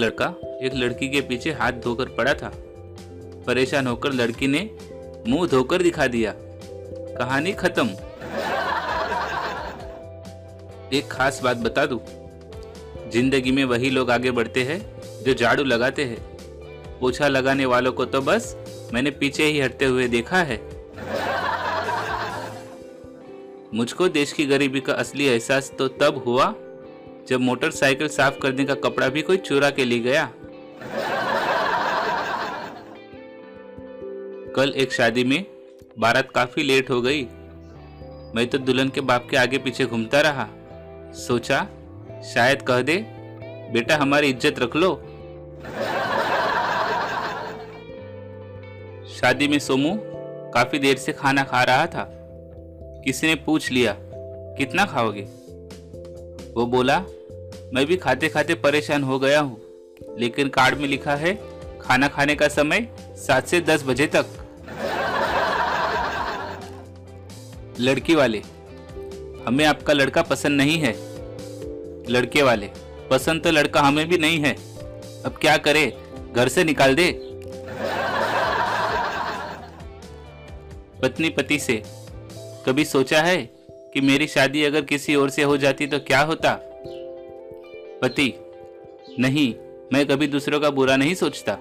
लड़का एक लड़की के पीछे हाथ धोकर पड़ा था। परेशान होकर लड़की ने मुँह धोकर दिखा दिया। कहानी खत्म। एक खास बात बता दूँ। ज़िंदगी में वही लोग आगे बढ़ते हैं, जो झाड़ू लगाते हैं। पोछा लगाने वालों को तो बस मैंने पीछे ही हटते हुए देखा है। मुझको देश की गरीबी का असली एहसास तो तब हुआ जब मोटरसाइकिल साफ़ करने का कपड़ा भी कोई चुरा के ले गया। कल एक शादी में बारात काफ़ी लेट हो गई। मैं तो दुल्हन के बाप के आगे पीछे घूमता रहा। सोचा, शायद कह दे, बेटा हमारी इज़्ज़त रख लो। शादी में सोमू काफ़ी देर से खाना खा रहा था। किसी ने पूछ लिया, कितना खाओगे? वो बोला मैं भी खाते खाते परेशान हो गया हूँ। लेकिन कार्ड में लिखा है, खाना खाने का समय सात से दस बजे तक। लड़की वाले, हमें आपका लड़का पसंद नहीं है। लड़के वाले, पसंद तो लड़का हमें भी नहीं है। अब क्या करे, घर से निकाल दे। पत्नी पति से, कभी सोचा है कि मेरी शादी अगर किसी और से हो जाती तो क्या होता? पति नहीं मैं कभी दूसरों का बुरा नहीं सोचता।